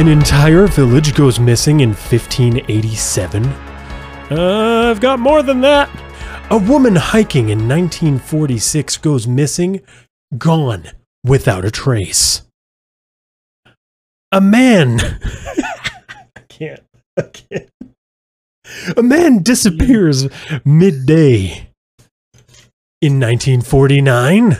An entire village goes missing in 1587. Uh, I've got more than that. A woman hiking in 1946 goes missing, gone without a trace. A man. I can't. I can't. A man disappears midday in 1949.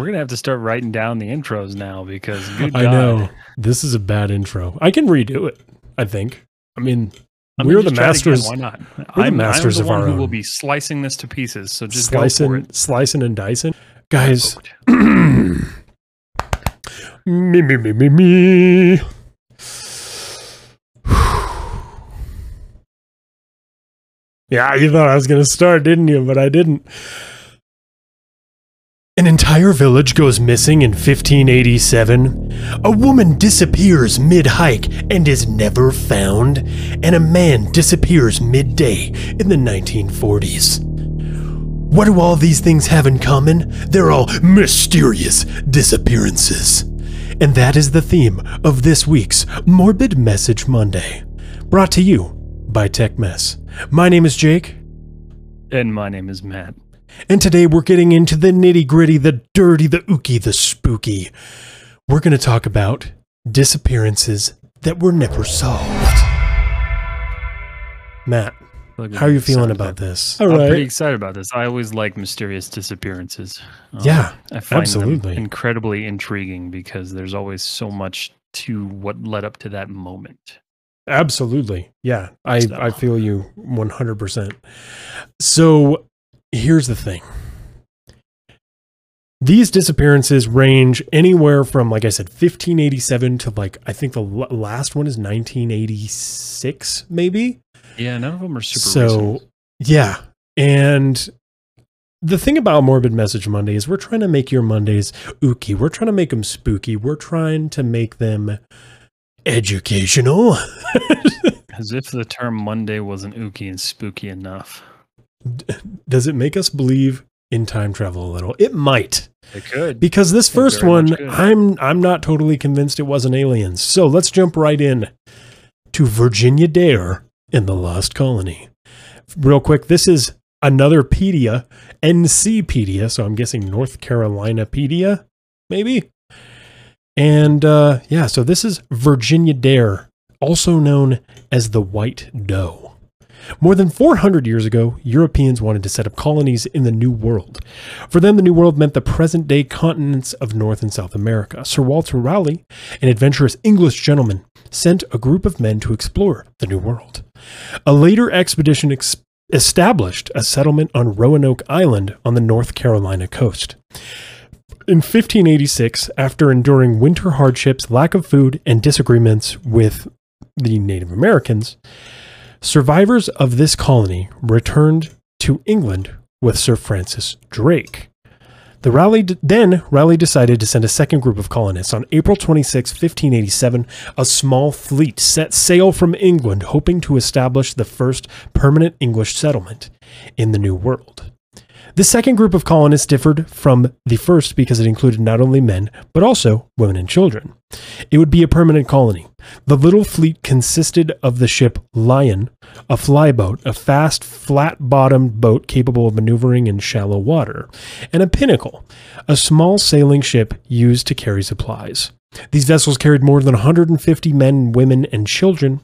We're gonna have to start writing down the intros now because good I know. This is a bad intro. I can redo it, I think. I mean, I mean, we're the it again, masters. Why not? the I'm, masters I'm of the one our who own. will be slicing this to pieces. So just slicing, slicing and dicing. Guys, me, me, me, me, me. Yeah, you thought I was going to start, didn't you? But I didn't. An entire village goes missing in 1587. A woman disappears mid hike and is never found. And a man disappears midday in the 1940s. What do all these things have in common? They're all mysterious disappearances. And that is the theme of this week's Morbid Message Monday, brought to you by Tech Mess. My name is Jake, And my name is Matt. And today we're getting into the nitty gritty, the dirty, the ooky, the spooky. We're going to talk about disappearances that were never solved. Matt, how are you feeling about effect. this? I'm pretty excited about this. I always like mysterious disappearances. Um, Yeah, I find absolutely. them incredibly intriguing because there's always so much to what led up to that moment. Absolutely. Yeah. I, So- I feel you 100%. So here's the thing these disappearances range anywhere from, like I said, 1587 to like, I think the l- last one is 1986, maybe. Yeah, none of them are super so, recent. yeah. And the thing about Morbid Message Monday is we're trying to make your Mondays ooky. We're trying to make them spooky. We're trying to make them educational. As if the term Monday wasn't ooky and spooky enough. Does it make us believe in time travel a little? It might. It could. Because this first one. I'm I'm not totally convinced it wasn't aliens. So let's jump right in to Virginia Dare in the Lost Colony. Real quick, this is another pedia, NCpedia, so I'm guessing North Carolina pedia, maybe. And uh, yeah, so this is Virginia Dare, also known as the White Doe. More than 400 years ago, Europeans wanted to set up colonies in the New World. For them, the New World meant the present day continents of North and South America. Sir Walter Raleigh, an adventurous English gentleman, sent a group of men to explore the New World. A later expedition ex- established a settlement on Roanoke Island on the North Carolina coast. In 1586, after enduring winter hardships, lack of food, and disagreements with the Native Americans, survivors of this colony returned to England with Sir Francis Drake. The then Raleigh decided to send a second group of colonists. On April 26, 1587, a small fleet set sail from England, hoping to establish the first permanent English settlement in the New World. The second group of colonists differed from the first because it included not only men, but also women and children. It would be a permanent colony. The little fleet consisted of the ship Lion, a flyboat, a fast, flat bottomed boat capable of maneuvering in shallow water, and a pinnacle, a small sailing ship used to carry supplies. These vessels carried more than 150 men, women, and children.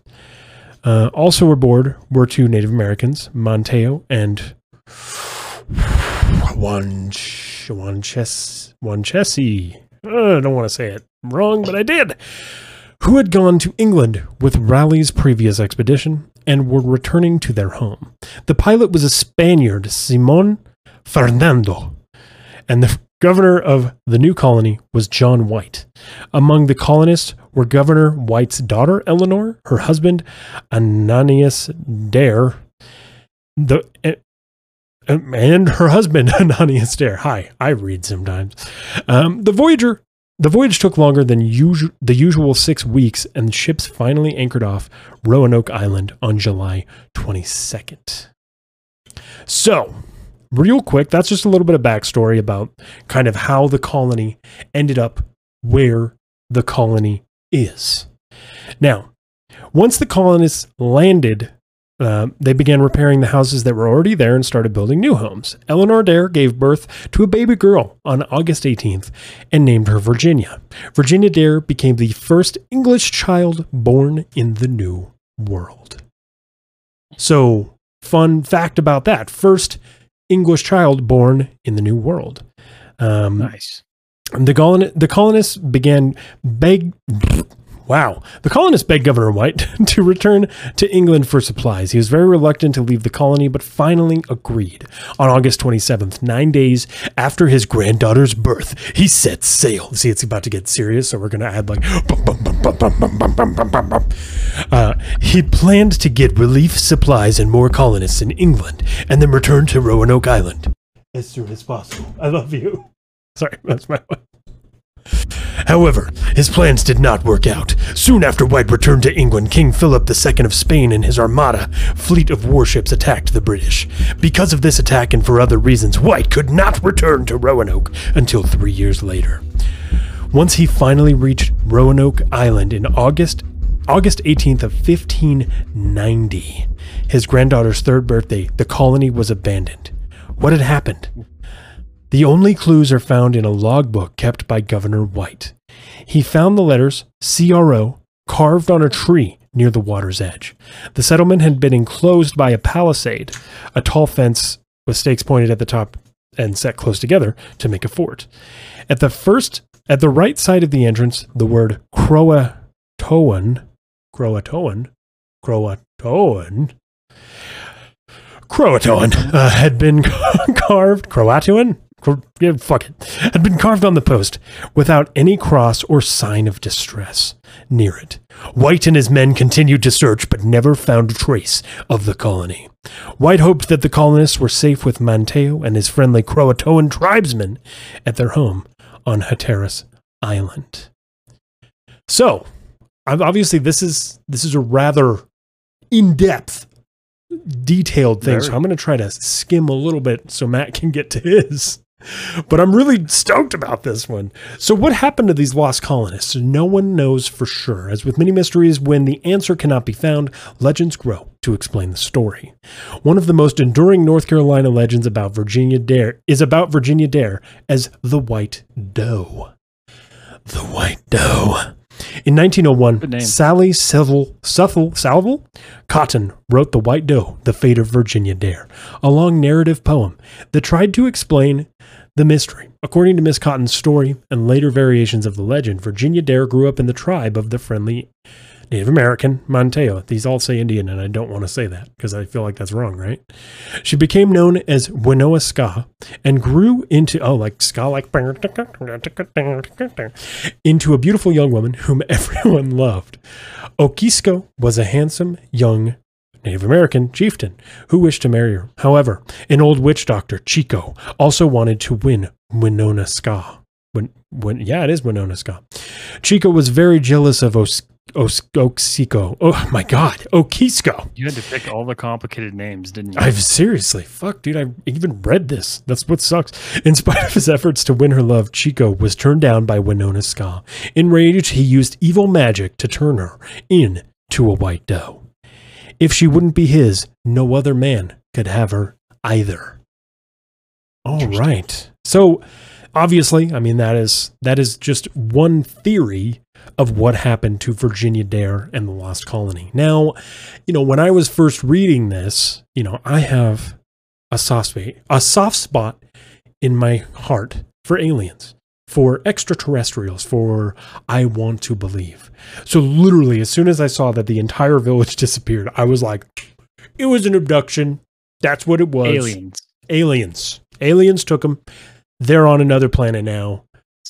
Uh, also aboard were two Native Americans, Manteo and Juan Juan Ches Juan Chessie. Uh, I don't want to say it wrong, but I did. Who had gone to England with Raleigh's previous expedition and were returning to their home. The pilot was a Spaniard, Simon Fernando, and the governor of the new colony was John White. Among the colonists were Governor White's daughter Eleanor, her husband Ananias Dare, the eh, and her husband Ananias Dare. Hi, I read sometimes. Um, the Voyager. The voyage took longer than usu- the usual six weeks, and the ships finally anchored off Roanoke Island on July 22nd. So, real quick, that's just a little bit of backstory about kind of how the colony ended up where the colony is. Now, once the colonists landed, uh, they began repairing the houses that were already there and started building new homes. Eleanor Dare gave birth to a baby girl on August 18th and named her Virginia. Virginia Dare became the first English child born in the New World. So, fun fact about that first English child born in the New World. Um, Nice. the, colon- the colonists began beg. Wow. The colonists begged Governor White to return to England for supplies. He was very reluctant to leave the colony, but finally agreed. On August 27th, nine days after his granddaughter's birth, he set sail. See, it's about to get serious, so we're going to add like. Uh, he planned to get relief supplies and more colonists in England, and then return to Roanoke Island as soon as possible. I love you. Sorry, that's my. However, his plans did not work out. Soon after White returned to England, King Philip II of Spain and his armada, fleet of warships, attacked the British. Because of this attack and for other reasons, White could not return to Roanoke until three years later. Once he finally reached Roanoke Island in August August 18th of 1590, his granddaughter's third birthday, the colony was abandoned. What had happened? The only clues are found in a logbook kept by Governor White. He found the letters CRO carved on a tree near the water's edge. The settlement had been enclosed by a palisade, a tall fence with stakes pointed at the top and set close together to make a fort. At the first, at the right side of the entrance, the word Croatoan, Croatoan, Croatoan, Croatoan uh, had been carved. Croatoan? Fuck it. Had been carved on the post without any cross or sign of distress near it. White and his men continued to search but never found a trace of the colony. White hoped that the colonists were safe with Manteo and his friendly Croatoan tribesmen at their home on Hatteras Island. So, ob- obviously, this is this is a rather in-depth, detailed thing. So I'm going to try to skim a little bit so Matt can get to his. But I'm really stoked about this one. So, what happened to these lost colonists? No one knows for sure. As with many mysteries, when the answer cannot be found, legends grow to explain the story. One of the most enduring North Carolina legends about Virginia Dare is about Virginia Dare as the White Doe. The White Doe. In 1901, Sally Seville, Suffle, Salville Cotton wrote The White Doe, The Fate of Virginia Dare, a long narrative poem that tried to explain the mystery. According to Miss Cotton's story and later variations of the legend, Virginia Dare grew up in the tribe of the friendly Native American Manteo. These all say Indian, and I don't want to say that because I feel like that's wrong, right? She became known as Winnoa Ska and grew into, oh, like ska, like into a beautiful young woman whom everyone loved. Okisko was a handsome young Native American chieftain who wished to marry her. However, an old witch doctor, Chico, also wanted to win Winona Ska. When, when, yeah, it is Winona Ska. Chico was very jealous of Os, Oksiko. Oh my God, Okisko. You had to pick all the complicated names, didn't you? I've seriously, fuck, dude, I even read this. That's what sucks. In spite of his efforts to win her love, Chico was turned down by Winona Ska. Enraged, he used evil magic to turn her into a white doe. If she wouldn't be his, no other man could have her either. All right. So, obviously, I mean that is that is just one theory of what happened to Virginia Dare and the Lost Colony. Now, you know, when I was first reading this, you know, I have a soft spot, a soft spot in my heart for aliens, for extraterrestrials, for I want to believe. So literally, as soon as I saw that the entire village disappeared, I was like, it was an abduction. That's what it was. Aliens. Aliens. Aliens took them. They're on another planet now,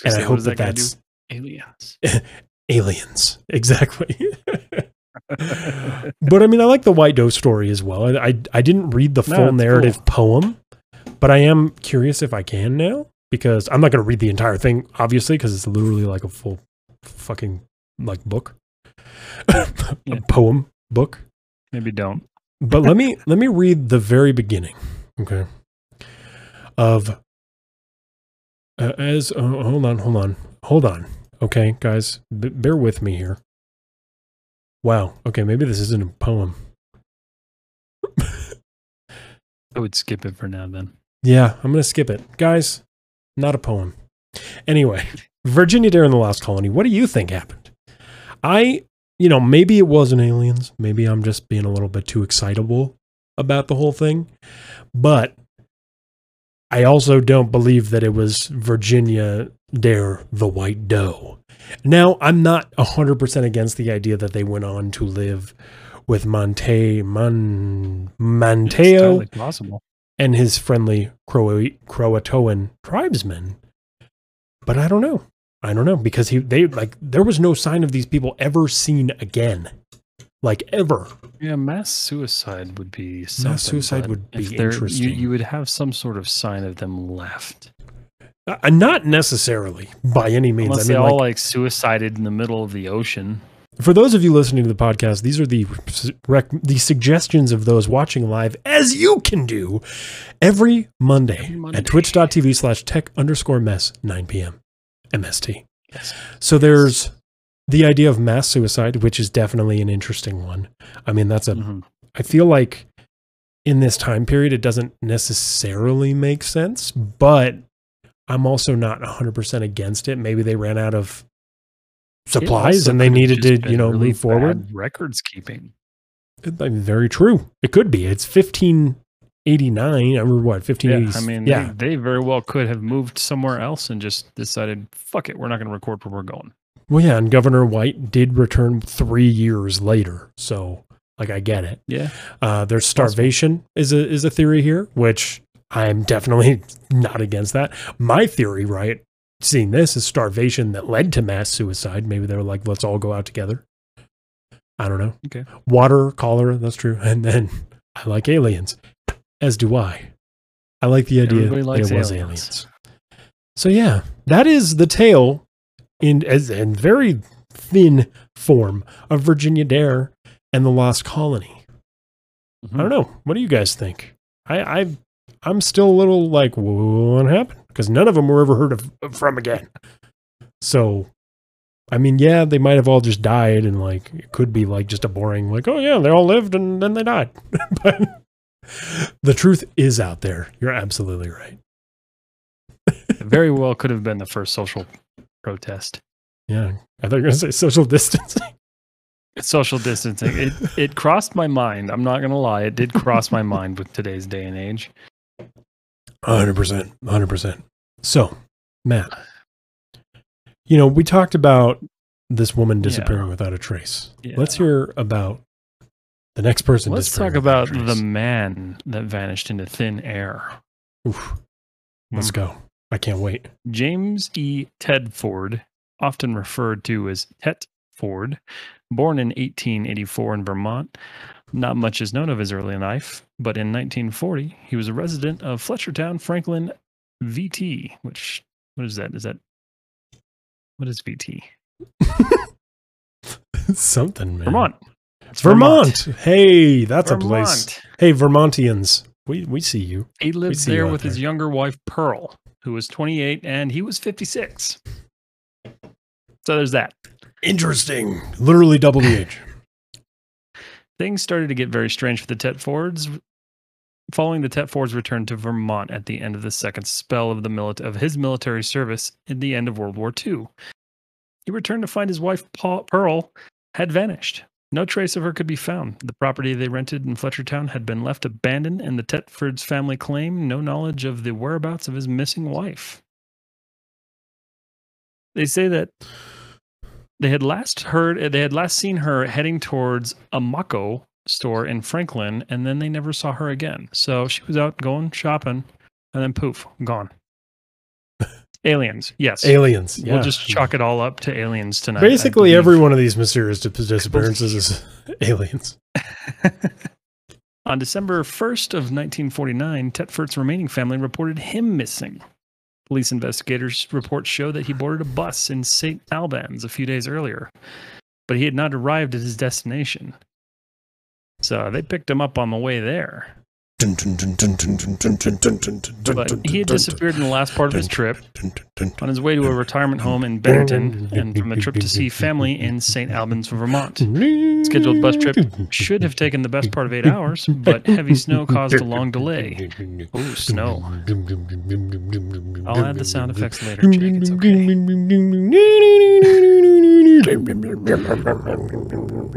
and I hope does that that's aliens. aliens. Exactly. but I mean, I like the White Doe story as well. I I, I didn't read the No, full narrative cool. poem, but I am curious if I can now because I'm not going to read the entire thing, obviously, because it's literally like a full fucking like book, a Yeah. poem book. Maybe don't. But let me let me read the very beginning, okay? Of uh, as oh, hold on, hold on, hold on. Okay, guys, bear with me here. Wow. Okay, maybe this isn't a poem. I would skip it for now then. Yeah, I'm going to skip it. Guys, not a poem. Anyway, Virginia Dare in the Lost Colony. What do you think happened? I, you know, maybe it wasn't aliens. Maybe I'm just being a little bit too excitable about the whole thing. But I also don't believe that it was Virginia Dare the White Doe. Now, I'm not 100% against the idea that they went on to live with Monte Mon It's Manteo totally and his friendly Croa- Croatoan tribesmen. But I don't know. I don't know because he they like there was no sign of these people ever seen again. Like ever. Yeah, mass suicide would be something. suicide would be interesting. You, you would have some sort of sign of them left. Uh, not necessarily by any means. Unless I mean, they all like, like suicided in the middle of the ocean. for those of you listening to the podcast, these are the rec- the suggestions of those watching live, as you can do every Monday, Every Monday. at twitch.tv slash tech underscore mess 9 p.m. MST. Yes. So there's the idea of mass suicide, which is definitely an interesting one. I mean, that's a. Mhm. I feel like in this time period, it doesn't necessarily make sense, but I'm also not 100% against it. Maybe they ran out of supplies and they needed to, you know, really move forward. Records keeping. I mean, very true. It could be. It's 1589 or what? 1580. Yeah, I mean, yeah. they, they very well could have moved somewhere else and just decided, fuck it, we're not going to record where we're going. well, yeah. And Governor White did return three years later. So, like, I get it. Yeah. Uh, there's starvation is a is a theory here, which I'm definitely not against that. My theory, right, seeing this is starvation that led to mass suicide. Maybe they were like, let's all go out together. I don't know. Okay. Water, cholera, that's true. And then I like aliens, as do I. I like the idea Everybody that likes it was aliens. aliens. So yeah, that is the tale in as in very thin form of Virginia Dare and the Lost Colony. I mm-hmm. don't know. What do you guys think? I, I I'm still a little like, what happened? Because none of them were ever heard of from again. So, I mean, yeah, they might have all just died, and like it could be like just a boring, like, oh yeah, they all lived and then they died. but the truth is out there. You're absolutely right. Very well could have been the first social protest. Yeah, I thought you were gonna say social distancing. Social distancing. It it crossed my mind. I'm not gonna lie. It did cross my mind with today's day and age. Hundred percent, hundred percent. So, Matt, you know, we talked about this woman Yeah. disappearing without a trace. Yeah. Let's hear about the next person. Let's talk about the man that vanished into thin air. Oof. Let's Mm. go. I can't wait. James E. Tedford, often referred to as Tet Ford, born in 1884 in Vermont. Not much is known of his early life, but in 1940, he was a resident of Fletchertown, Franklin, VT. Which, what is that? Is that, what is VT? Something, man. Vermont. It's Vermont. Hey, that's a place. Hey, Vermontians. We we see you. He lived there with his younger wife, Pearl, who was 28 and he was 56. So there's that. Interesting. Literally double the age. Things started to get very strange for the Tetfords. Following the Tetfords' return to Vermont at the end of the second spell of the milit- of his military service at the end of World War II, he returned to find his wife Pa- Pearl had vanished. No trace of her could be found. The property they rented in Fletchertown had been left abandoned, and the Tetfords family claimed no knowledge of the whereabouts of his missing wife. They say that they had last heard they had last seen her heading towards a Mako store in Franklin, and then they never saw her again. So she was out going shopping, and then poof, gone. aliens, yes. Aliens. We'll yeah. just chalk it all up to aliens tonight. Basically, every one of these mysterious disappearances is aliens. On December 1st of 1949, Tetford's remaining family reported him missing. Police investigators' reports show that he boarded a bus in St. Albans a few days earlier, but he had not arrived at his destination. So they picked him up on the way there. But he had disappeared in the last part of his trip on his way to a retirement home in Bennington and from a trip to see family in St. Albans, Vermont. Scheduled bus trip should have taken the best part of eight hours, but heavy snow caused a long delay. Oh, snow. I'll add the sound effects later.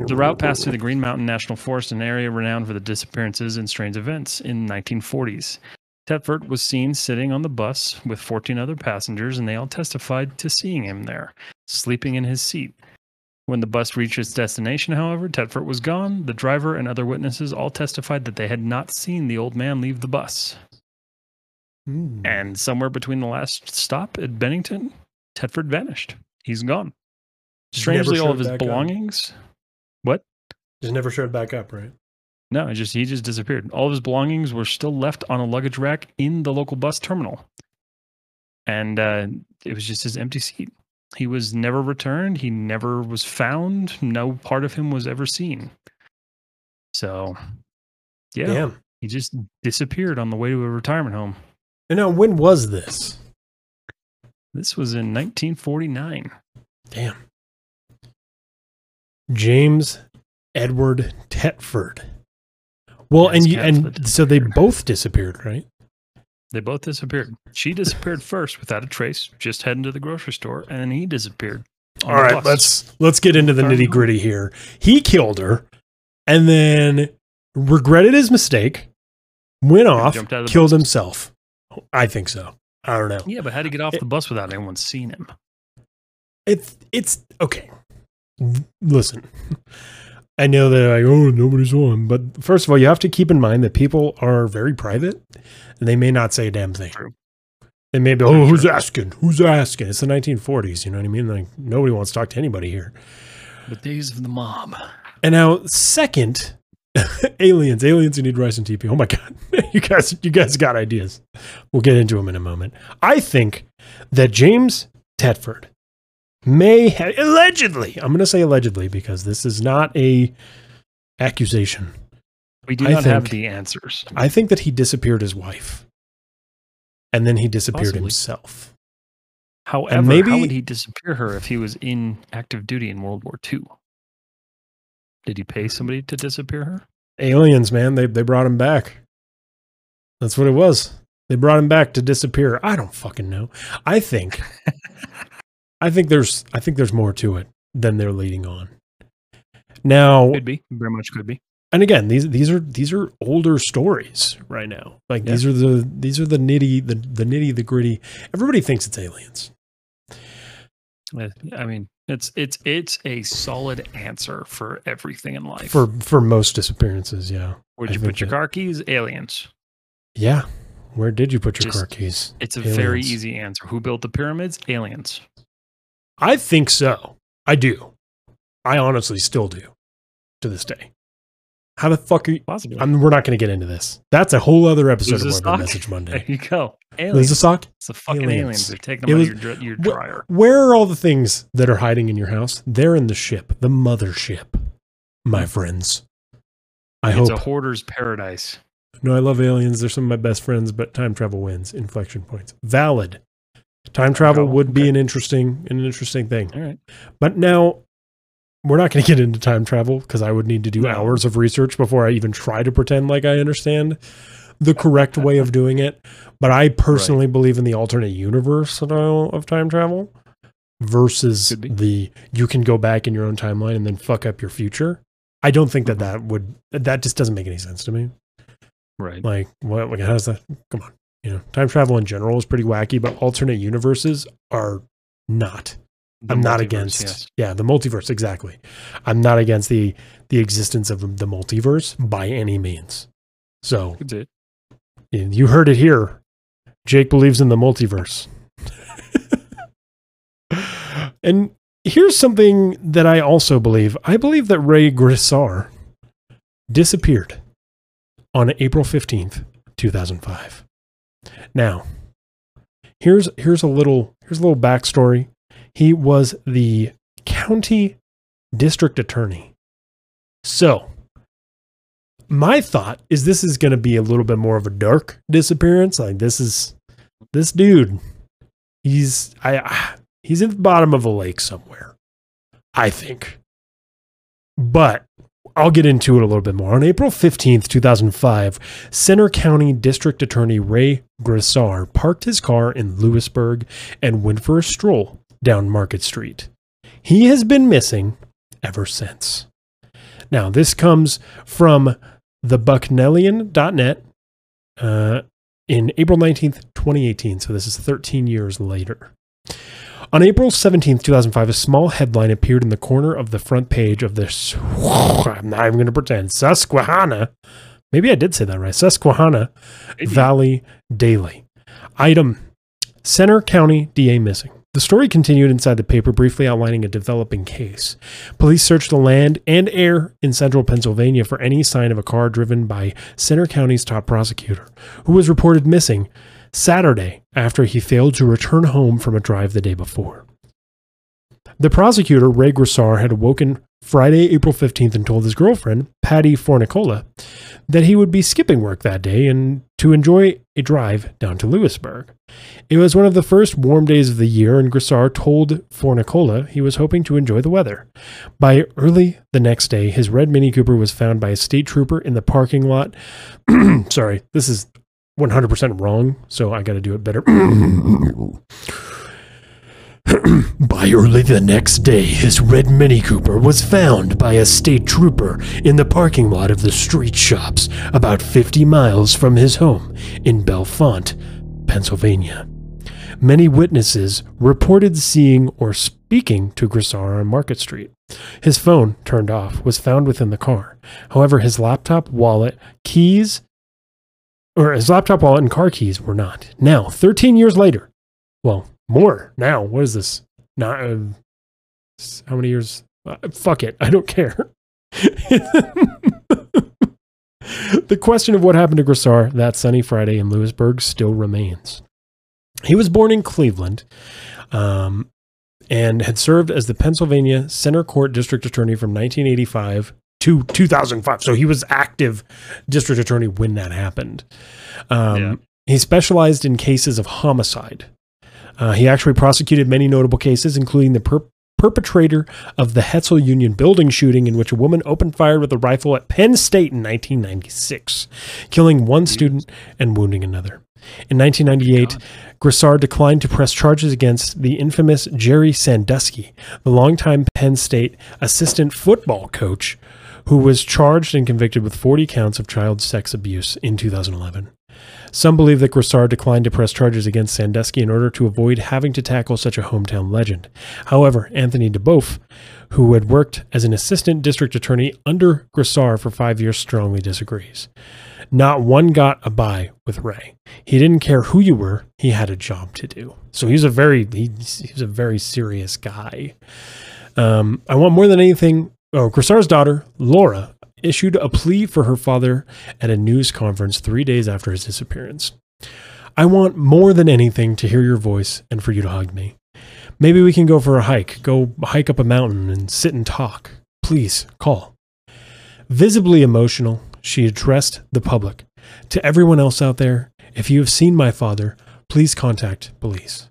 The route passed through the Green Mountain National Forest, an area renowned for the disappearances and strange events in 1940s. Tetford was seen sitting on the bus with 14 other passengers, and they all testified to seeing him there, sleeping in his seat. When the bus reached its destination, however, Tetford was gone. The driver and other witnesses all testified that they had not seen the old man leave the bus. Hmm. And somewhere between the last stop at Bennington, Tetford vanished. He's gone. Strangely, all of his back up. belongings. What? Just never showed back up, right? No, it just he just disappeared. All of his belongings were still left on a luggage rack in the local bus terminal, and uh, it was just his empty seat. He was never returned. He never was found. No part of him was ever seen. So, yeah, Damn. he just disappeared on the way to a retirement home. And now, when was this? This was in 1949. Damn. James Edward Tetford. Well, and you, and so they both disappeared, right? They both disappeared. She disappeared first without a trace, just heading to the grocery store, and then he disappeared. on All the right, bus. let's let's get into the nitty gritty here. He killed her, and then regretted his mistake, went off, of killed bus. himself. I think so. I don't know. Yeah, but how to get off the bus without anyone seeing him? It's it's okay. Listen, I know that like oh nobody's on. but first of all, you have to keep in mind that people are very private, and they may not say a damn thing. True. They may be Very oh who's true. asking? Who's asking? It's the 1940s. You know what I mean? Like nobody wants to talk to anybody here. The days of the mob. And now, second, aliens, aliens who need rice and TP. Oh my god, you guys, you guys got ideas. We'll get into them in a moment. I think that James Tetford may have allegedly. I'm going to say allegedly because this is not a accusation. We do I not have the answers. I think that he disappeared his wife, and then he disappeared Possibly. himself. However, maybe- how would he disappear her if he was in active duty in World War II? Did he pay somebody to disappear her? Aliens, man, they they brought him back. That's what it was. They brought him back to disappear. I don't fucking know. I think I think there's I think there's more to it than they're leading on. Now, it Could be. Very much could be. and again, these these are these are older stories right now. Like these are the these are the nitty the the nitty the gritty. Everybody thinks it's aliens. Uh, I mean, it's it's it's a solid answer for everything in life. For for most disappearances, yeah. Where'd you put your that- car keys? Aliens. Yeah. Where did you put your Just- car keys? It's a very easy answer. Who built the pyramids? Aliens. I think so. I do. I honestly still do to this day. How the fuck are you? Possibly. I mean, we're not going to get into this. That's a whole other episode Lose of a Morbid sock? Message there Monday. you go. Lose Aliens. a sock? It's the fucking Aliens. aliens. They're taking them out of your, your dryer. Where are all the things that are hiding in your house? They're in the ship, the mothership, my friends. I it's hope. a hoarder's paradise. no, I love aliens. They're some of my best friends, but time travel wins. Inflection points. Valid. Time travel travel, would be an interesting, an interesting thing. All right. But now we're not going to get into time travel because I would need to do No. hours of research before I even try to pretend like I understand the correct way of doing it. But I personally believe in the alternate universe style of time travel versus the you can go back in your own timeline and then fuck up your future. I don't think that Mhm. that would that just doesn't make any sense to me. Right. Like what? Like how's that? Come on, you know, time travel in general is pretty wacky, but alternate universes are not. The I'm not against. yes. Yeah, the multiverse exactly. I'm not against the the existence of the multiverse by any means. So it. you heard it here. Jake believes in the multiverse. and here's something that I also believe. I believe that Ray Gricar disappeared on April 15th, 2005. Now, here's here's a little here's a little backstory. He was the county district attorney. So, my thought is this is going to be a little bit more of a dark disappearance. Like this is this dude. He's I he's at the bottom of a lake somewhere. I think. But I'll get into it a little bit more. On April 15th, 2005, Centre County District Attorney Ray Gricar parked his car in Lewisburg and went for a stroll down Market Street. He has been missing ever since. Now, this comes from thebucknellian.net uh, in April 19th, 2018. So this is 13 years later. On April 17th, 2005, a small headline appeared in the corner of the front page of this. I'm not even going to pretend. Susquehanna. Maybe I did say that right. Susquehanna Maybe. Valley Daily. Item Centre County DA missing. The story continued inside the paper, briefly outlining a developing case. Police searched the land and air in central Pennsylvania for any sign of a car driven by Centre County's top prosecutor, who was reported missing Saturday after he failed to return home from a drive the day before. The prosecutor, Ray Gricar, had awoken Friday, April 15th, and told his girlfriend, Patty Fornicola, that he would be skipping work that day and to enjoy a drive down to Lewisburg. It was one of the first warm days of the year, and Gricar told Fornicola he was hoping to enjoy the weather. By early the next day, his red Mini Cooper was found by a state trooper in the parking lot. Sorry, this is 100% wrong, so I got to do it better. by early the next day, his red Mini Cooper was found by a state trooper in the parking lot of the street shops about 50 miles from his home in Bellefonte, Pennsylvania. Many witnesses reported seeing or speaking to Gricar on Market Street. His phone, turned off, was found within the car. However, his laptop, wallet, keys, or his laptop, wallet, and car keys were not. Now, 13 years later, well, more now. What is this? Not uh, how many years? Uh, fuck it, I don't care. the question of what happened to Gricar that sunny Friday in Lewisburg still remains. He was born in Cleveland um, and had served as the Pennsylvania Center Court District Attorney from 1985 to 2005. So he was active district attorney when that happened. Um, Yeah. He specialized in cases of homicide. Uh, he actually prosecuted many notable cases, including the per- perpetrator of the Hetzel Union building shooting, in which a woman opened fire with a rifle at Penn State in 1996, killing one student and wounding another. In 1998, Gricar declined to press charges against the infamous Jerry Sandusky, the longtime Penn State assistant football coach, who was charged and convicted with 40 counts of child sex abuse in 2011. Some believe that Gricar declined to press charges against Sandusky in order to avoid having to tackle such a hometown legend. However, Anthony DeBoeuf, who had worked as an assistant district attorney under Gricar for five years, strongly disagrees. Not one got a buy with Ray. He didn't care who you were; he had a job to do. So he's a very he's, he's a very serious guy. Um, I want more than anything. Oh, Gricar's daughter Laura issued a plea for her father at a news conference three days after his disappearance. I want more than anything to hear your voice and for you to hug me. Maybe we can go for a hike, go hike up a mountain and sit and talk. Please call. Visibly emotional, she addressed the public. To everyone else out there, if you have seen my father, please contact police.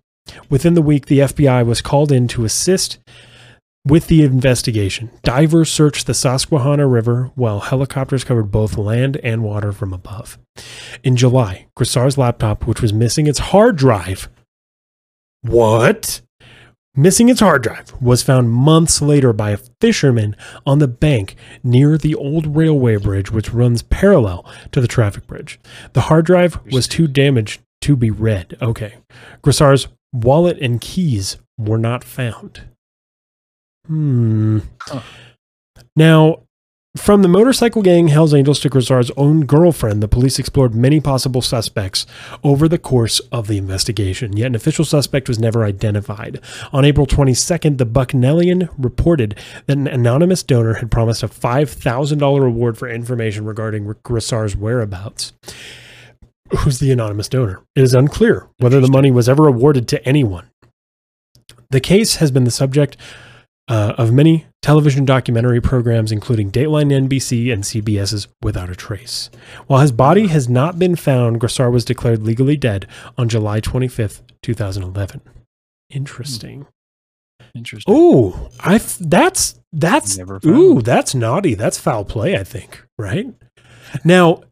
Within the week, the FBI was called in to assist with the investigation. Divers searched the Susquehanna River while helicopters covered both land and water from above. In July, Gricar's laptop, which was missing its hard drive, what? Missing its hard drive was found months later by a fisherman on the bank near the old railway bridge, which runs parallel to the traffic bridge. The hard drive was too damaged to be read. Okay. Gricar's wallet and keys were not found. Hmm. Huh. Now, from the motorcycle gang Hells Angels to Gricar's own girlfriend, the police explored many possible suspects over the course of the investigation, yet an official suspect was never identified. On April 22nd, the Bucknellian reported that an anonymous donor had promised a $5,000 reward for information regarding Gricar's whereabouts. Who's the anonymous donor? It is unclear whether the money was ever awarded to anyone. The case has been the subject uh, of many television documentary programs including Dateline NBC and CBS's Without a Trace. While his body has not been found, Gricar was declared legally dead on July 25th, 2011. Interesting. Interesting. Ooh, I that's that's ooh, that's naughty. That's foul play, I think, right? Now,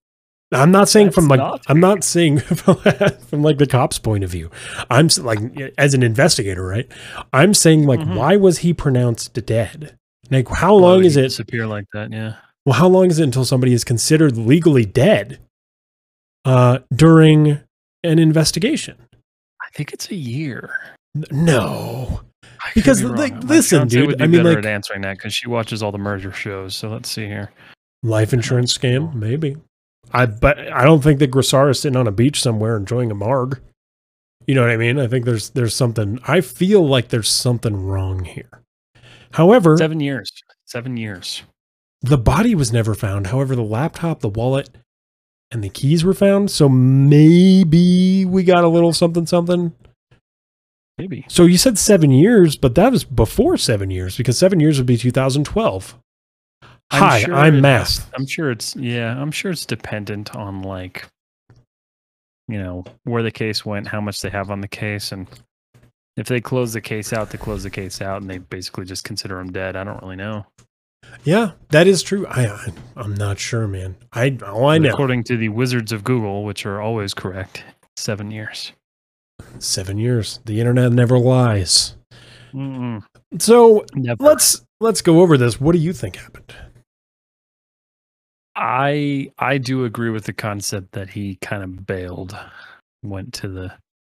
I'm not saying That's from like naughty. I'm not saying from, from like the cop's point of view. I'm like as an investigator, right? I'm saying like Mhm. why was he pronounced dead? Like how long would is it? disappear like that? Yeah. Well, how long is it until somebody is considered legally dead uh during an investigation? I think it's a year. No. Because, be like, listen, dude, would be I mean, like- at answering that because she watches all the murder shows. So let's see here. Life insurance scam, maybe. I but I don't think that Gricar is sitting on a beach somewhere enjoying a marg. You know what I mean? I think there's there's something. I feel like there's something wrong here. However, Seven years. Seven years. the body was never found. However, the laptop, the wallet, and the keys were found. So maybe we got a little something something. Maybe. So you said seven years, but that was before seven years because seven years would be 2012. Hi, sure I'm it- math. I'm sure it's yeah. I'm sure it's dependent on like, you know, where the case went, how much they have on the case, and if they close the case out, they close the case out, and they basically just consider him dead. I don't really know. Yeah, that is true. I, I I'm not sure, man. I all I know According to the wizards of Google, which are always correct, seven years. seven years. The internet never lies. Mm-mm. So Never. let's let's go over this. What do you think happened? I I do agree with the concept that he kind of bailed, went to the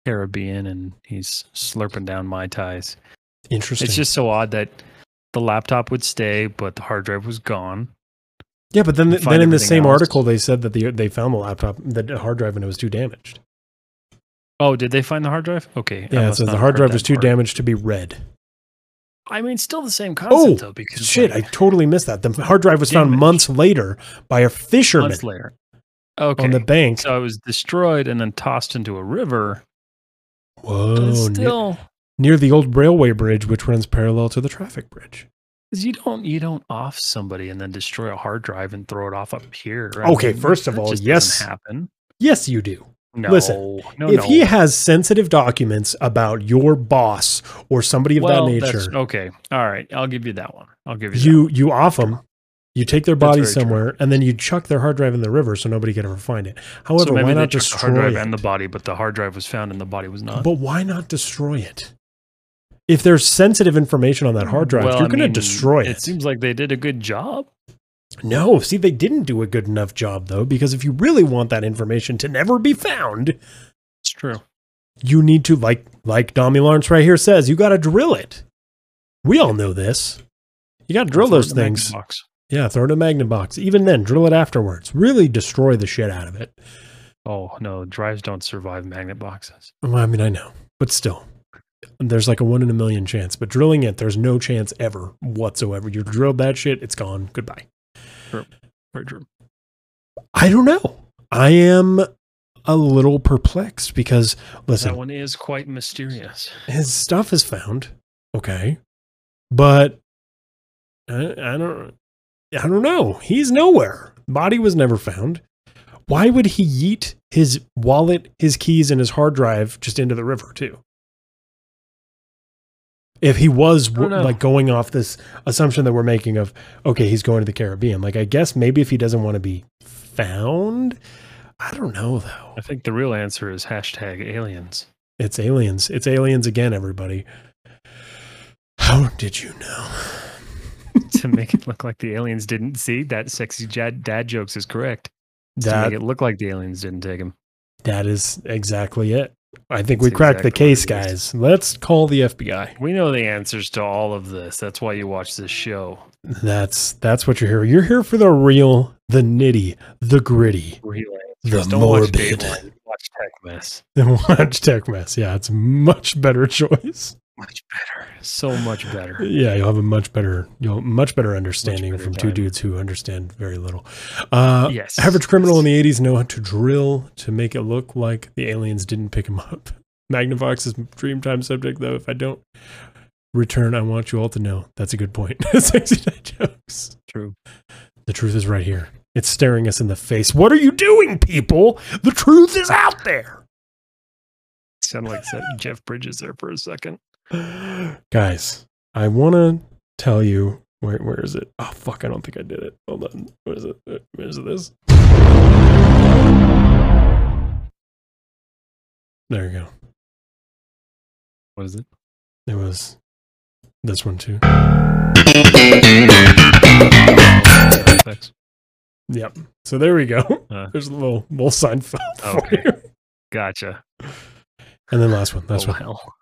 Caribbean, and he's slurping down mai tais. Interesting. It's just so odd that the laptop would stay, but the hard drive was gone. yeah, but then then in the same else. article they said that the they found the laptop, the hard drive, and it was too damaged. Oh, did they find the hard drive? Okay. Yeah, it says the hard drive was too part. damaged to be read. I mean, still the same Oh, concept though, because Shit, I totally missed that. The hard drive was found months later by a fisherman months later. Okay. on the bank. so it was destroyed and then tossed into a river. Whoa, still, near the old railway bridge, which runs parallel to the traffic bridge. Because you don't you don't off somebody and then destroy a hard drive and throw it off a pier. Okay, first of all, yes. doesn't happen. Yes, you do. No, Listen, no, if no. he has sensitive documents about your boss or somebody of well, that that's- nature, okay, all right, I'll give you that one. I'll give you. that you you off them, you take their body very true. somewhere, and then you chuck their hard drive in the river so nobody can ever find it. However, so why not the destroy hard drive it? and the body, but the hard drive was found and the body was not. but why not destroy it? If there's sensitive information on that hard drive, Well, you're going to destroy it. It seems like they did a good job. No, see, they didn't do a good enough job though, because if you really want that information to never be found, It's true. you need to like like Dommy Lawrence right here says, you got to drill it. We all know this. You got to drill those in the magnet things. Yeah, throw it in a magnet box. Even then, drill it afterwards. Really destroy the shit out of it. Oh no, drives don't survive magnet boxes. Well, I mean, I know, but still, there's like a one in a million chance. But drilling it, there's no chance ever whatsoever. You drilled that shit, it's gone. Goodbye. Very true. I don't know. I am a little perplexed because listen, That one is quite mysterious. his stuff is found. Okay, but I, I don't. I don't know. He's nowhere. Body was never found. Why would he yeet his wallet, his keys, and his hard drive just into the river too? If he was like going off this assumption that we're making of, okay, he's going to the Caribbean. Like, I guess maybe if he doesn't want to be found, I don't know though. I think the real answer is hashtag aliens. It's aliens. It's aliens again, everybody. How did you know? to make it look like the aliens didn't see that sexy dad, dad jokes is correct. to make it look like the aliens didn't take him. that is exactly it. I think That's we cracked the exactly what case, guys. Let's call the FBI. We know the answers to all of this. That's why you watch this show. That's that's what you're here. You're here for the real, the nitty, the gritty, Real the answers. Don't watch morbid. Dateline. Watch Tech Mess. And watch Tech Mess. Yeah, it's a much better choice. Much better. So much better. Yeah, you'll have a much better, you'll have much better understanding better from two dudes who understand very little. Uh, Yes. Average criminal in the 80s know how to drill to make it look like the aliens didn't pick him up. Magnavox is Dreamtime subject, though. If I don't return, I want you all to know that's a good point. Sexy night jokes. True. The truth is right here. It's staring us in the face. What are you doing, people? The truth is out there. Sound like Jeff Bridges there for a second. Guys, I want to tell you where where is it? Oh fuck, I don't think I did it. Hold on. Where is it? Where is it this? There you go. What is it? It was this one too. Thanks. Yep. So there we go. Uh. There's a little little for Okay. you. Gotcha. And then last one. Last oh, one. hell.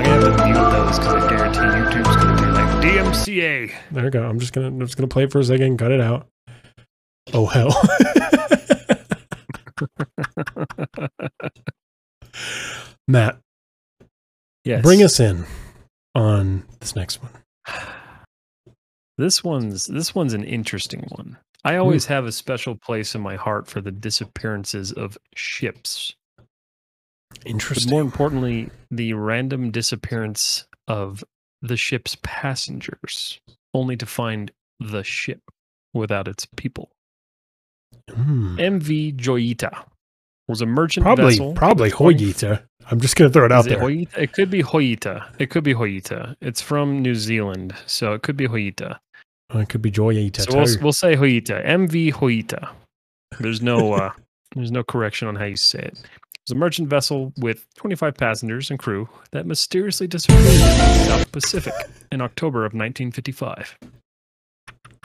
I'm gonna have to mute those because I guarantee YouTube's gonna do like DMCA. There we go. I'm just gonna I'm just gonna play it for a second, and cut it out. Oh hell. Matt, yes. bring us in on this next one. This one's this one's an interesting one. I Hmm. always have a special place in my heart for the disappearances of ships. But more importantly, the random disappearance of the ship's passengers, only to find the ship without its people. Hmm. MV Joyita was a merchant Probably vessel. probably Hoyita. I'm just gonna throw it out it there. Hoyita? It could be Hoyita. It could be Hoyita. It's from New Zealand, so it could be Hoyita. Oh, it could be Joyita. So we'll, we'll say Hoyita. MV Hoyita. There's no uh, there's no correction on how you say it. Was a merchant vessel with 25 passengers and crew that mysteriously disappeared in the South Pacific in October of 1955.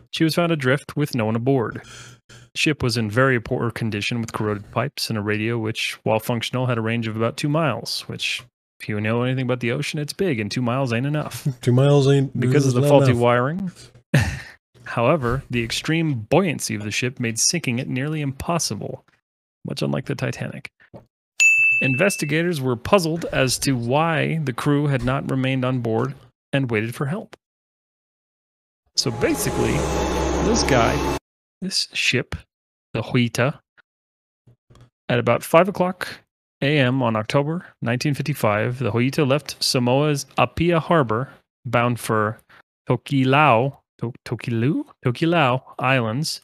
She was found adrift with no one aboard. The ship was in very poor condition with corroded pipes and a radio which, while functional, had a range of about two miles, which if you know anything about the ocean, it's big and two miles ain't enough Two miles ain't because of the faulty enough. wiring. However, the extreme buoyancy of the ship made sinking it nearly impossible, much unlike the Titanic. Investigators were puzzled as to why the crew had not remained on board and waited for help. So basically, this guy, this ship, the Huita, at about 5 o'clock a.m. on October 1955, the Huita left Samoa's Apia Harbor bound for Tokilau, to- Tokilu, Tokilau Islands,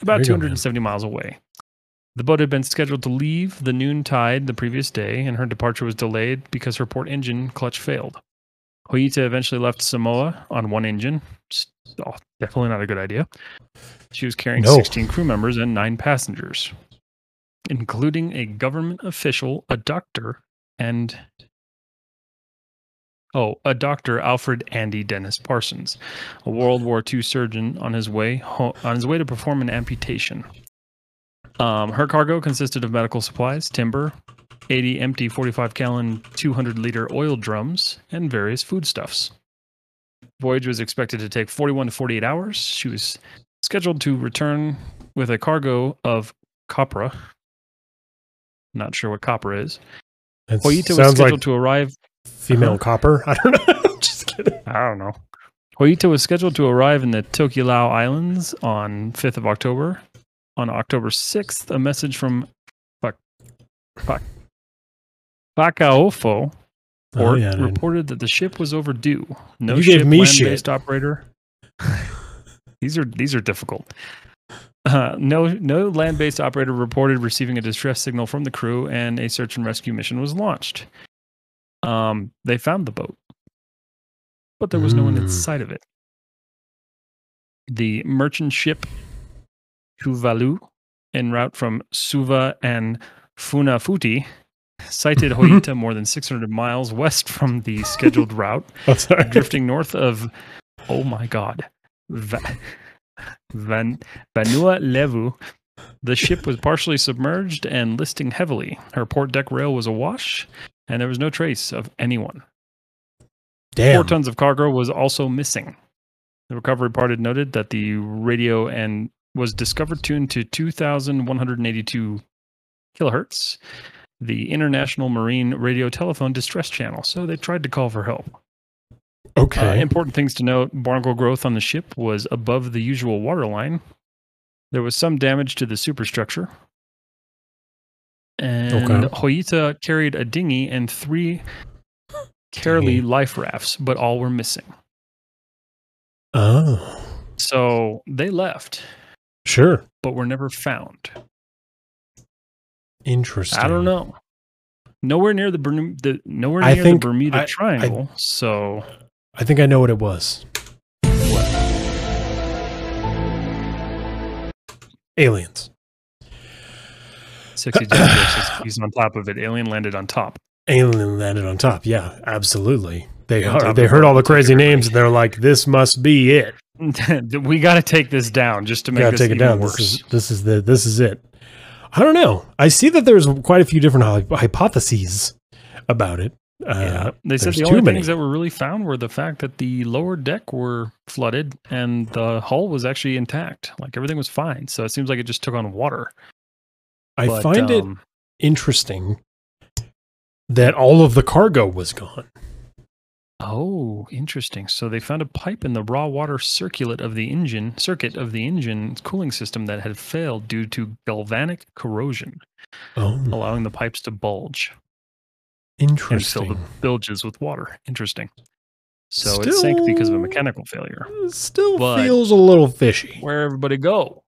about There you go, 270 miles away. The boat had been scheduled to leave the noon tide the previous day, and her departure was delayed because her port engine clutch failed. Hoita eventually left Samoa on one engine. Oh, definitely not a good idea. She was carrying No. 16 crew members and nine passengers, including a government official, a doctor, and Oh, a Dr. Alfred Andy Dennis Parsons, a World War II surgeon on his way ho- on his way to perform an amputation. Um, her cargo consisted of medical supplies, timber, 80 empty 45 gallon 200 liter oil drums, and various foodstuffs. Voyage was expected to take 41 to 48 hours. She was scheduled to return with a cargo of copra. Not sure what copra is. It Hoita was scheduled like to arrive female Uh-huh. copper. I don't know. just kidding. I don't know. Hoita was scheduled to arrive in the Tokelau Islands on 5th of October. On October 6th, a message from Pak- Pakaofo Oh, yeah, reported that the ship was overdue. No You ship, gave me land-based operator. these are these are difficult. Uh, no, no land-based operator reported receiving a distress signal from the crew, and a search and rescue mission was launched. Um, they found the boat, but there was no one Mm. inside of it. The merchant ship Tuvalu, en route from Suva and Funafuti, sighted Hoita more than 600 miles west from the scheduled route Oh, drifting north of oh my god Va- Van, Vanua Levu. The ship was partially submerged and listing heavily. Her port deck rail was awash and there was no trace of anyone. Damn. four tons of cargo was also missing. The recovery party noted that the radio and was discovered tuned to 2182 kilohertz the international marine radio telephone distress channel so they tried to call for help uh, Okay. important things to note barnacle growth on the ship was above the usual waterline. There was some damage to the superstructure. And Okay. Hoyita carried a dinghy and three Dinghy. life rafts, but all were missing. Oh, So they left, sure. but were never found. Interesting. I don't know. Nowhere near the, the nowhere I near think the Bermuda I- Triangle. so I think I know what it was. Aliens. 60 Jack he's on top of it. Alien landed on top. Alien landed on top. Yeah, absolutely. They heard, they heard all the crazy names and they're like, "This must be it." we got to take this down just to make Gotta this take it down. worse. This is this is the this is it. I don't know. I see that there's quite a few different hy- hypotheses about it. Uh, they said the only many. things that were really found were the fact that the lower deck were flooded and the hull was actually intact. Like everything was fine. So it seems like it just took on water. I But, find it um, interesting that all of the cargo was gone. Oh, interesting. So they found a pipe in the raw water circuit of the engine, circuit of the engine cooling system that had failed due to galvanic corrosion, Oh, allowing the pipes to bulge Interesting. and fill the bilges with water. Interesting. So it sank because of a mechanical failure. Still but- feels a little fishy. Where everybody go?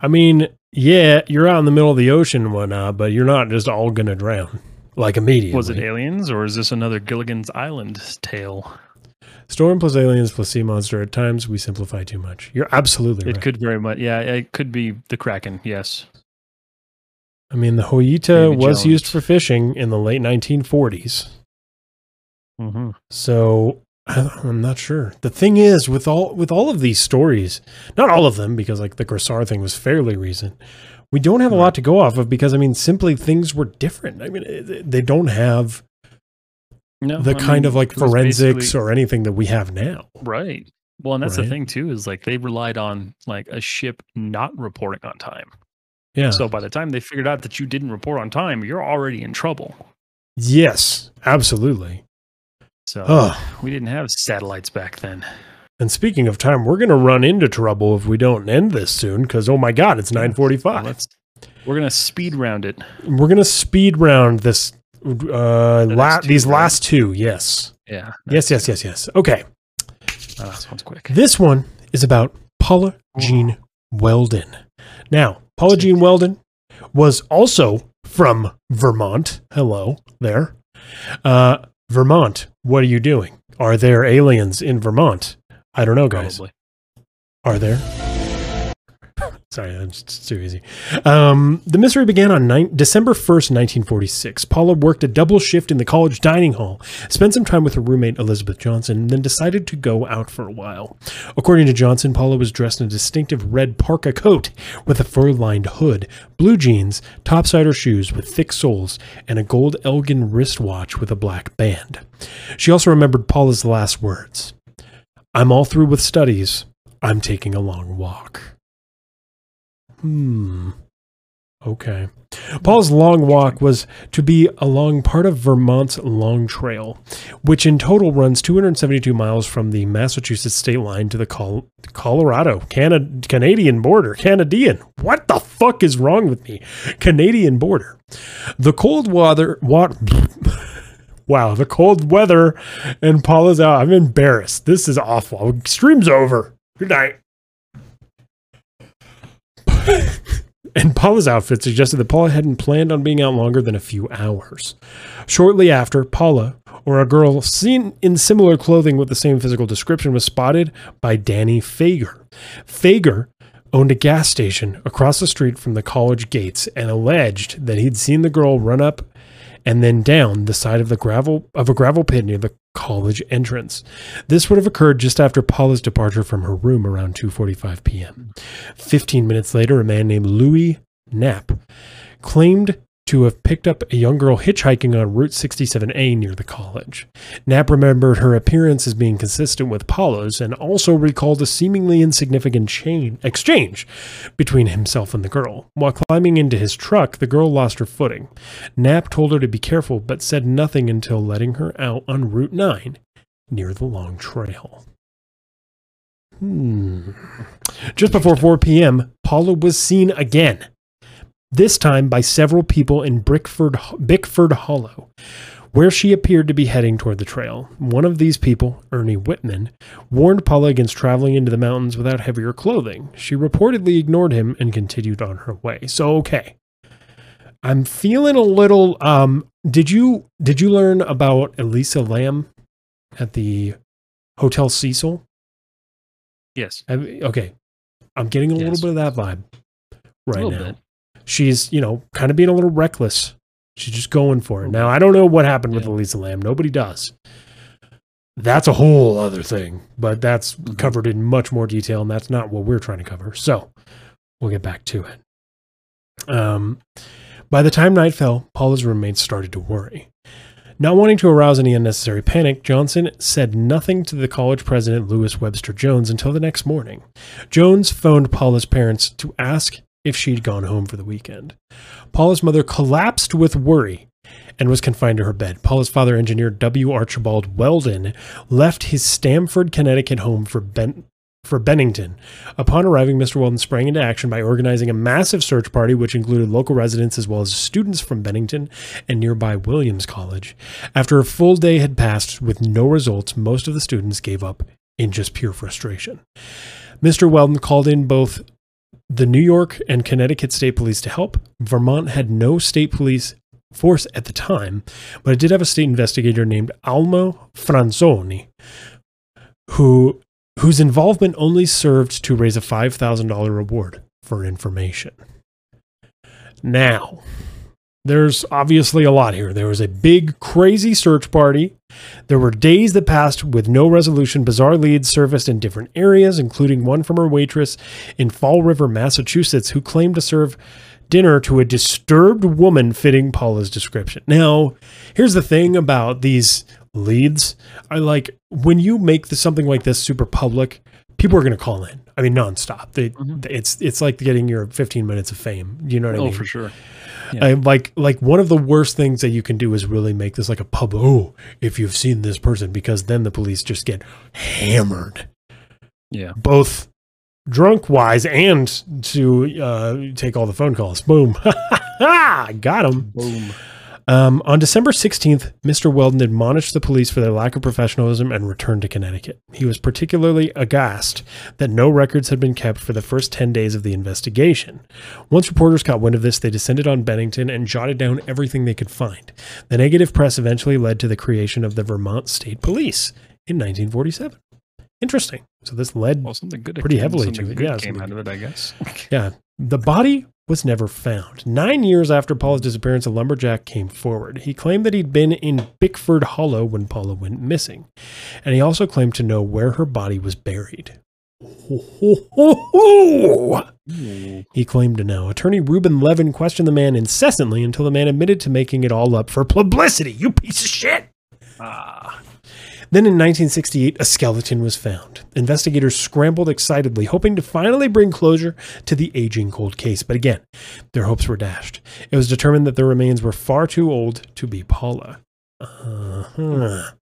I mean, yeah, you're out in the middle of the ocean and whatnot, but you're not just all gonna drown like immediately. Was it aliens or is this another Gilligan's Island tale? Storm plus aliens plus sea monster? At times we simplify too much. You're absolutely right. It could very much, yeah, it could be the Kraken. Yes. I mean, the Hoyita Davy was used for fishing in the late 1940s. Mm-hmm. So I'm not sure. The thing is, with all with all of these stories, not all of them, because like the Gricar thing was fairly recent. We don't have a lot to go off of because I mean, simply things were different. I mean, they don't have No, the I kind mean, of like forensics or anything that we have now. Right. Well, and that's Right. the thing too is like they relied on like a ship not reporting on time. Yeah. So by the time they figured out that you didn't report on time, you're already in trouble. yes, absolutely. So Oh, we didn't have satellites back then. And speaking of time, we're gonna run into trouble if we don't end this soon. Because oh my god, it's 9:45. let's we're gonna speed round it. We're gonna speed round this. Uh, la- these last two. Yes. Yeah. Yes. Yes. Yes. Yes. Okay. That last one's quick. This one is about Paula Jean Welden. Now, Paula Jean Welden was also from Vermont. Hello there. Uh, Vermont, what are you doing? Are there aliens in Vermont? I don't know, guys. Probably. Are there? Sorry, that's too easy. Um, the mystery began on nine, December 1st, 1946. Paula worked a double shift in the college dining hall, spent some time with her roommate Elizabeth Johnson, and then decided to go out for a while. According to Johnson, Paula was dressed in a distinctive red parka coat with a fur lined hood, blue jeans, topsider shoes with thick soles, and a gold Elgin wristwatch with a black band. She also remembered Paula's last words I'm all through with studies. I'm taking a long walk. Hmm. Okay. Paul's long walk was to be along part of Vermont's Long Trail, which in total runs 272 miles from the Massachusetts state line to the Col- Colorado, Canada, Canadian border. Canadian. What the fuck is wrong with me? Canadian border. The cold water. What? wow, the cold weather, and Paula's out. I'm embarrassed. This is awful. Stream's over. Good night. and Paula's outfit suggested that Paula hadn't planned on being out longer than a few hours. Shortly after, Paula, or a girl seen in similar clothing with the same physical description, was spotted by Danny Fager. Fager owned a gas station across the street from the college gates and alleged that he'd seen the girl run up and then down the side of the gravel of a gravel pit near the college entrance. This would have occurred just after Paula's departure from her room around 2:45 p.m. 15 minutes later, a man named Louis Knapp claimed to have picked up a young girl hitchhiking on Route 67A near the college. Knapp remembered her appearance as being consistent with Paula's and also recalled a seemingly insignificant chain exchange between himself and the girl. While climbing into his truck, the girl lost her footing. Knapp told her to be careful but said nothing until letting her out on Route 9 near the Long Trail. Hmm. Just before 4 p.m., Paula was seen again this time by several people in Bickford, Bickford Hollow, where she appeared to be heading toward the trail. One of these people, Ernie Whitman, warned Paula against traveling into the mountains without heavier clothing. She reportedly ignored him and continued on her way. So, okay. I'm feeling a little um did you did you learn about Elisa Lam at the Hotel Cecil? Yes. Okay. I'm getting a Yes. little bit of that vibe right little now. bit. She's, you know, kind of being a little reckless. She's just going for it. Now, I don't know what happened with Yeah. Elisa Lam. Nobody does. That's a whole other thing, but that's Mhm. covered in much more detail, and that's not what we're trying to cover. So we'll get back to it. Um, by the time night fell, Paula's roommates started to worry. Not wanting to arouse any unnecessary panic, Johnson said nothing to the college president, Lewis Webster Jones, until the next morning. Jones phoned Paula's parents to ask if she'd gone home for the weekend. Paula's mother collapsed with worry and was confined to her bed. Paula's father, engineer W. Archibald Welden, left his Stamford, Connecticut home for Ben- for Bennington. Upon arriving, Mr. Welden sprang into action by organizing a massive search party, which included local residents as well as students from Bennington and nearby Williams College. After a full day had passed with no results, most of the students gave up in just pure frustration. Mr. Welden called in both the New York and Connecticut State Police to help. Vermont had no state police force at the time, but it did have a state investigator named Almo Franzoni, who whose involvement only served to raise a $5,000 reward for information. Now, there's obviously a lot here. There was a big, crazy search party. There were days that passed with no resolution. Bizarre leads surfaced in different areas, including one from a waitress in Fall River, Massachusetts, who claimed to serve dinner to a disturbed woman fitting Paula's description. Now, here's the thing about these leads. I like when you make this, something like this super public, people are going to call in. I mean, nonstop. They, Mhm. It's it's like getting your 15 minutes of fame. You know what I mean? Oh, for sure. I, like like one of the worst things that you can do is really make this like a pub. Oh, if you've seen this person, because then the police just get hammered, Yeah. both drunk wise and to uh, take all the phone calls. Boom, got him. Boom. Um, on December 16th, Mr. Welden admonished the police for their lack of professionalism and returned to Connecticut. He was particularly aghast that no records had been kept for the first 10 days of the investigation. Once reporters caught wind of this, they descended on Bennington and jotted down everything they could find. The negative press eventually led to the creation of the Vermont State Police in 1947. Interesting. So this led Well, something good. Pretty came- heavily to it. Yeah, came out of it, I guess. yeah. The body was never found. Nine years after Paula's disappearance, a lumberjack came forward. He claimed that he'd been in Bickford Hollow when Paula went missing. And he also claimed to know where her body was buried. He claimed to know. Attorney Reuben Levin questioned the man incessantly until the man admitted to making it all up for publicity. You piece of shit! Ah. Then in 1968, a skeleton was found. Investigators scrambled excitedly, hoping to finally bring closure to the aging cold case. But again, their hopes were dashed. It was determined that the remains were far too old to be Paula. Uh-huh.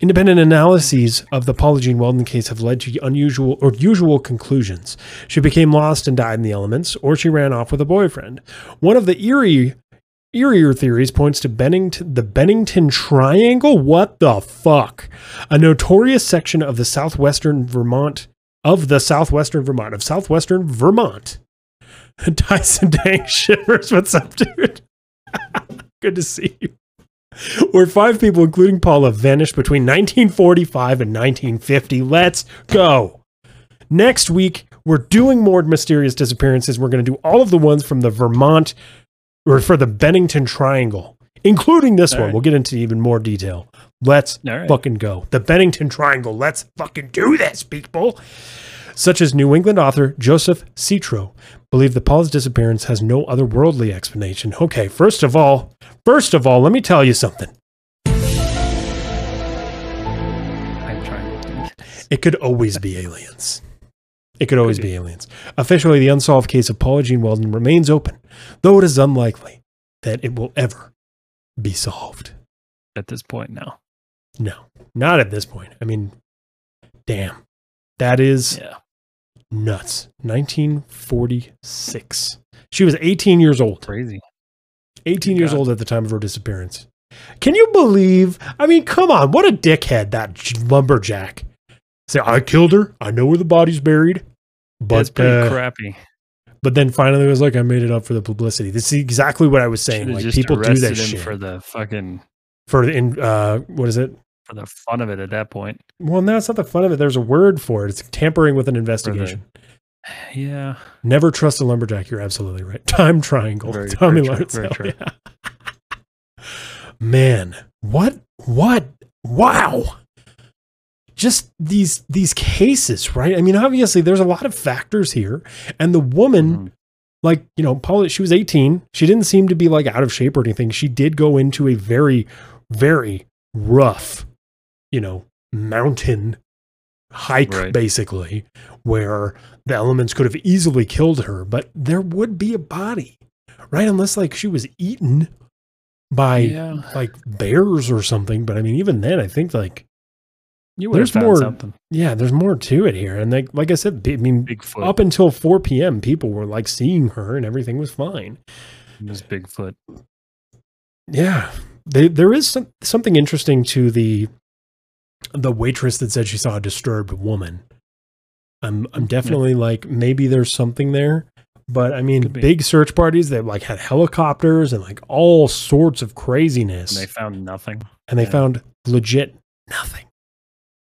Independent analyses of the Paula Jean Welden case have led to unusual or usual conclusions. She became lost and died in the elements, or she ran off with a boyfriend. One of the eerie Eerier theories points to Bennington, the Bennington Triangle. What the fuck? A notorious section of the southwestern Vermont, of the southwestern Vermont, of southwestern Vermont. Dyson Dang shivers. What's up, dude? Good to see you. Where five people, including Paula, vanished between 1945 and 1950. Let's go. Next week, we're doing more mysterious disappearances. We're going to do all of the ones from the Vermont or for the Bennington Triangle, including this All one. right. We'll get into even more detail. Let's right. fucking go. The Bennington Triangle. Let's fucking do this, people. Such as New England author Joseph Citro believed that Paul's disappearance has no otherworldly explanation. Okay, first of all, first of all, let me tell you something. I'm trying. It could always be aliens. It could always Could be be. aliens. Officially, the unsolved case of Paula Jean Welden remains open, though it is unlikely that it will ever be solved. At this point now. No, not at this point. I mean, damn. That is Yeah. nuts. 1946. She was 18 years old. Crazy. 18 Good years God. old at the time of her disappearance. Can you believe? I mean, come on. What a dickhead, that lumberjack. Say, I killed her. I know where the body's buried. That's But, pretty uh, crappy. but then finally it was like, I made it up for the publicity. This is exactly what I was saying. Should've Like, people do that him shit. for the fucking for in uh what is it for the fun of it at that point. well no it's not the fun of it there's a word for it it's tampering with an investigation Yeah. never trust a lumberjack you're absolutely right time triangle Very- tommy very true, very hell yeah. man what what wow just these these cases right i mean obviously there's a lot of factors here and the woman Mhm. like you know paula she was 18 she didn't seem to be like out of shape or anything she did go into a very very rough you know mountain hike Right. basically where the elements could have easily killed her but there would be a body right unless like she was eaten by Yeah. like bears or something but i mean even then i think like You would have there's found more- something. yeah there's more to it here and like like i said i mean Bigfoot. up until 4 p.m people were like seeing her and everything was fine It was Bigfoot. Yeah, they, there is some, something interesting to the the waitress that said she saw a disturbed woman. I'm I'm hmm. definitely like maybe there's something there, but I mean big search parties that like had helicopters and like all sorts of craziness, And they found nothing. and they yeah. found legit nothing,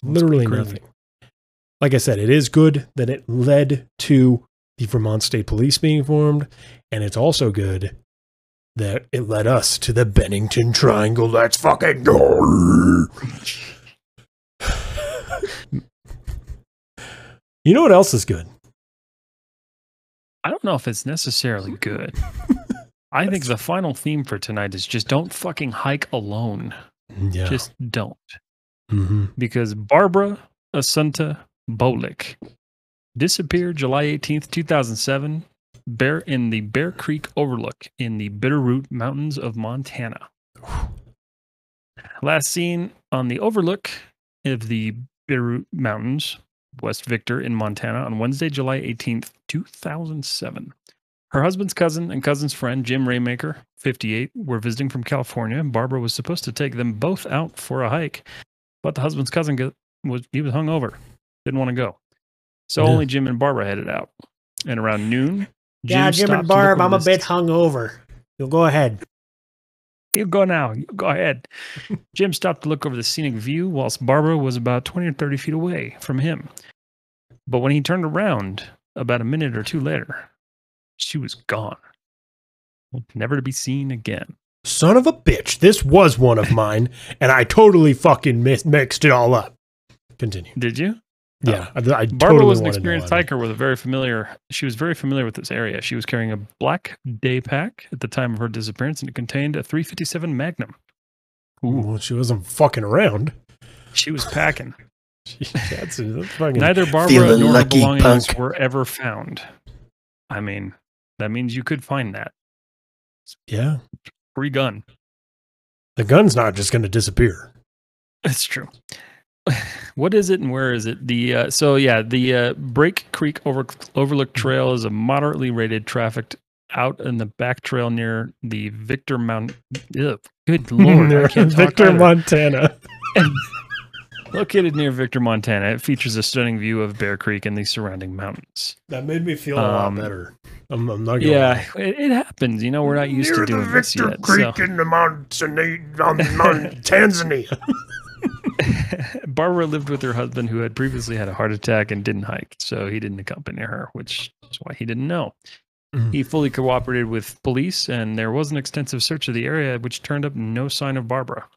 That's literally nothing. Like I said, it is good that it led to the Vermont State Police being formed, and it's also good that it led us to the Bennington Triangle. Let's fucking go. you know what else is good? I don't know if it's necessarily good. I think the final theme for tonight is just don't fucking hike alone. Yeah. Just don't. Mhm. Because Barbara Asunta Bolick disappeared July 18th, 2007, Bear in the Bear Creek Overlook in the Bitterroot Mountains of Montana. Last seen on the overlook of the Bitterroot Mountains, West Victor in Montana on Wednesday, July 18th, 2007. Her husband's cousin and cousin's friend, Jim Ramaker, 58, were visiting from California. And Barbara was supposed to take them both out for a hike, but the husband's cousin got, was he was hungover, didn't want to go. So Yeah. only Jim and Barbara headed out. And around noon, yeah, Jim and to look Barb, I'm a the bit hungover. You'll go ahead. You go now. You go ahead. Jim stopped to look over the scenic view whilst Barbara was about 20 or 30 feet away from him. But when he turned around about a minute or two later, she was gone. Never to be seen again. Son of a bitch. This was one of mine, and I totally fucking mis- mixed it all up. Continue. Did you? Yeah, oh. I, I Barbara totally was an experienced on hiker with a very familiar. She was very familiar with this area. She was carrying a black day pack at the time of her disappearance, and it contained a 357 Magnum. Well, she wasn't fucking around. She was packing. That's, that's fucking. Neither Barbara nor her lucky, belongings punk. were ever found. I mean, that means you could find that yeah, free gun. the gun's not just going to disappear. That's true. What is it and where is it? The uh, so yeah, the uh, Break Creek over, Overlook Trail is a moderately rated trafficked out in the back trail near the Victor Mount. Ugh, good lord, I can't talk Victor, either. Montana. Located near Victor, Montana, it features a stunning view of Bear Creek and the surrounding mountains. That made me feel a lot Um, better. I'm, I'm not Yeah, it, it happens. You know, we're not used to doing this yet. so- in the mountains, on, on Tanzania. Barbara lived with her husband who had previously had a heart attack and didn't hike, so he didn't accompany her, which is why he didn't know. Mm. He fully cooperated with police, and there was an extensive search of the area, which turned up no sign of Barbara.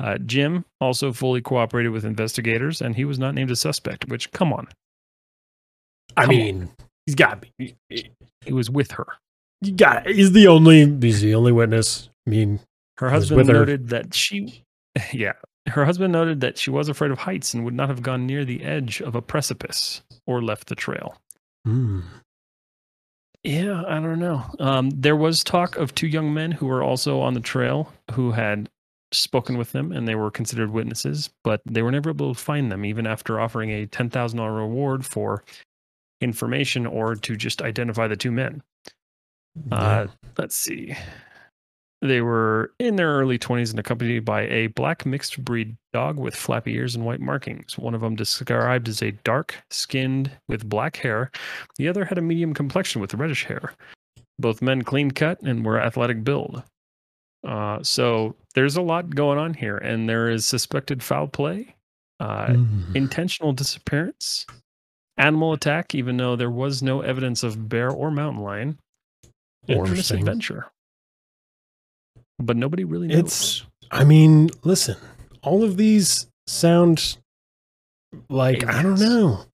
Uh, Jim also fully cooperated with investigators, and he was not named a suspect, which, come on, I Come mean, he's got me. he was with her. You got. He's the only. He's the only witness. I mean, Her husband with her. noted that she, yeah, her husband noted that she was afraid of heights and would not have gone near the edge of a precipice or left the trail. mm, Yeah, I don't know. Um, there was talk of two young men who were also on the trail who had spoken with them and they were considered witnesses, but they were never able to find them, even after offering a $10,000 reward for information or to just identify the two men. Uh, let's see. They were in their early 20s and accompanied by a black mixed breed dog with flappy ears and white markings. One of them described as a dark skinned with black hair. The other had a medium complexion with reddish hair. Both men clean cut and were athletic build. Uh, so there's a lot going on here, and there is suspected foul play, uh, Mhm. intentional disappearance, animal attack, even though there was no evidence of bear or mountain lion, or Interesting. misadventure. But nobody really knows. It's, I mean, listen, all of these sound like, I don't know.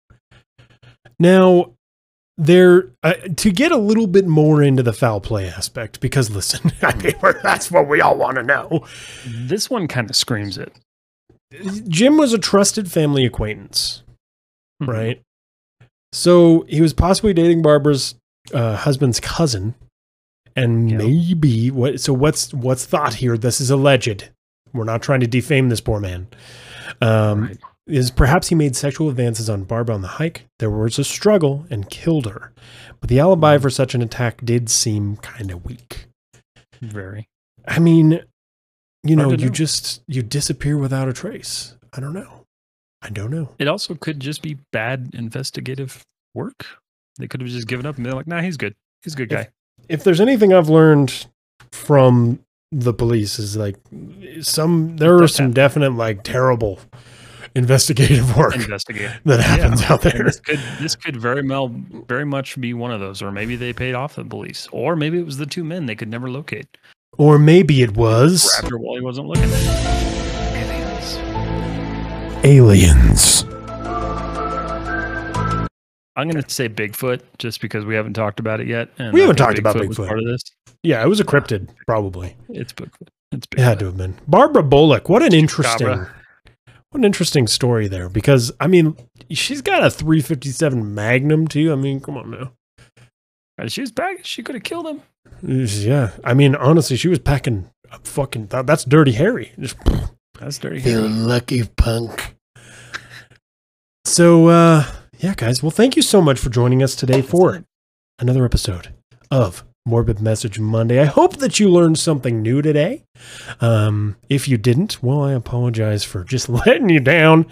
Now, there, uh, to get a little bit more into the foul play aspect, because listen, I mean, that's what we all want to know. this one kind of screams it. Jim was a trusted family acquaintance, Mhm. right? So he was possibly dating Barbara's uh, husband's cousin, and Yeah. maybe what? So what's what's thought here? This is alleged. We're not trying to defame this poor man. Um, Right. Is perhaps he made sexual advances on Barbara on the hike? There was a struggle and killed her, but the alibi for such an attack did seem kind of weak. Very. I mean, you know, you know. just you disappear without a trace. I don't know. I don't know. It also could just be bad investigative work. They could have just given up and they're like, nah, he's good. He's a good guy. if there's anything I've learned from the police is like some there are some happen. definite like terrible investigative work Investigate. that happens Yeah. out And there. this could this could very well very much be one of those, or maybe they paid off the police, or maybe it was the two men they could never locate. Or maybe it was her while he wasn't looking. Aliens. aliens. I'm gonna say Bigfoot just because we haven't talked about it yet. And We haven't think talked about was Bigfoot. part of this. Yeah, it was a cryptid, probably. It's Bigfoot. It's It had to have been. Barbara Bullock, what an interesting Chupacabra. what an interesting story there. Because I mean, she's got a 357 Magnum too. I mean, come on now. And she was back. She could have killed him. Yeah. I mean, honestly, she was packing a fucking that's dirty Harry. Just That's dirty. Feeling lucky, punk. So, uh, yeah, guys. Well, thank you so much for joining us today for another episode of Morbid Message Monday. I hope that you learned something new today. Um, if you didn't, well, I apologize for just letting you down.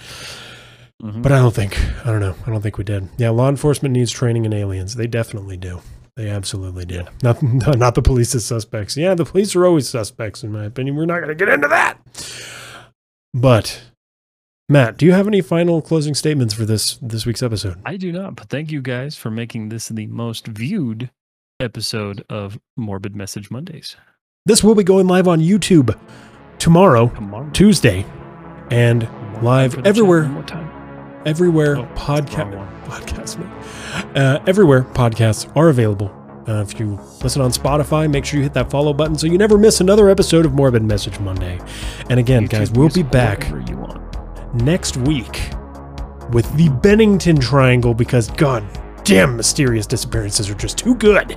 Mhm. But I don't think, I don't know, I don't think we did. Yeah, law enforcement needs training in aliens. They definitely do. They absolutely do. Not, not the police as suspects. Yeah, the police are always suspects, in my opinion. We're not going to get into that. But, Matt, do you have any final closing statements for this this week's episode? I do not, but thank you guys for making this the most viewed episode of Morbid Message Mondays. This will be going live on YouTube tomorrow, Tomorrow. Tuesday, and more live time for the chat, everywhere. One more time. everywhere Oh, podcast podcast uh, everywhere podcasts are available. Uh, if you listen on Spotify, make sure you hit that follow button so you never miss another episode of Morbid Message Monday. And again, guys, we'll be back. Next week with the Bennington Triangle because god damn mysterious disappearances are just too good.